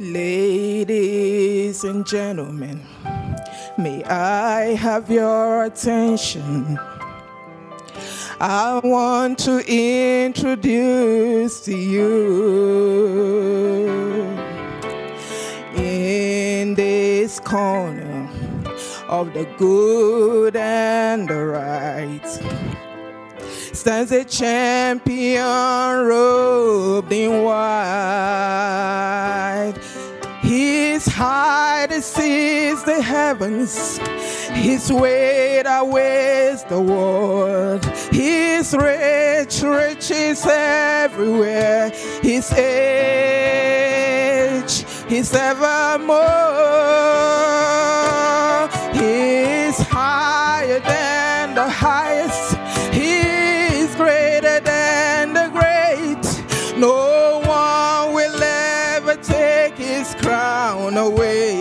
Ladies and gentlemen, may I have your attention? I want to introduce to you in this corner of the good and the right stands a champion robed in white. Height sees the heavens. His weight outweighs the world. His rich riches everywhere. His age, His evermore. He's higher than the highest. He's greater than the great. No one will ever take his crown away.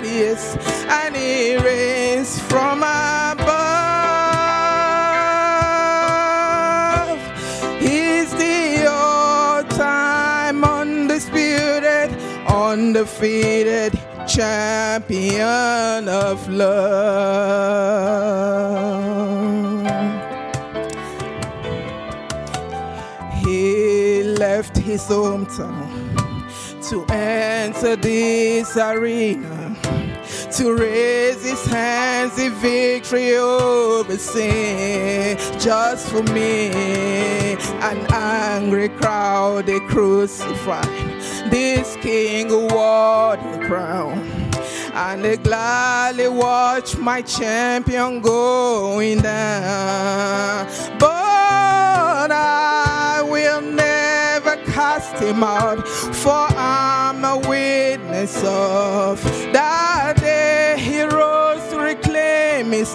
The mightiest, and he reigns from above. He's the all-time undisputed, undefeated champion of love. He left his hometown to enter this arena to raise his hands in victory over sin just for me. An angry crowd they crucified this king wore the crown. And they gladly watch my champion going down. But I will never cast him out, for I'm a witness of that his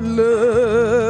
love.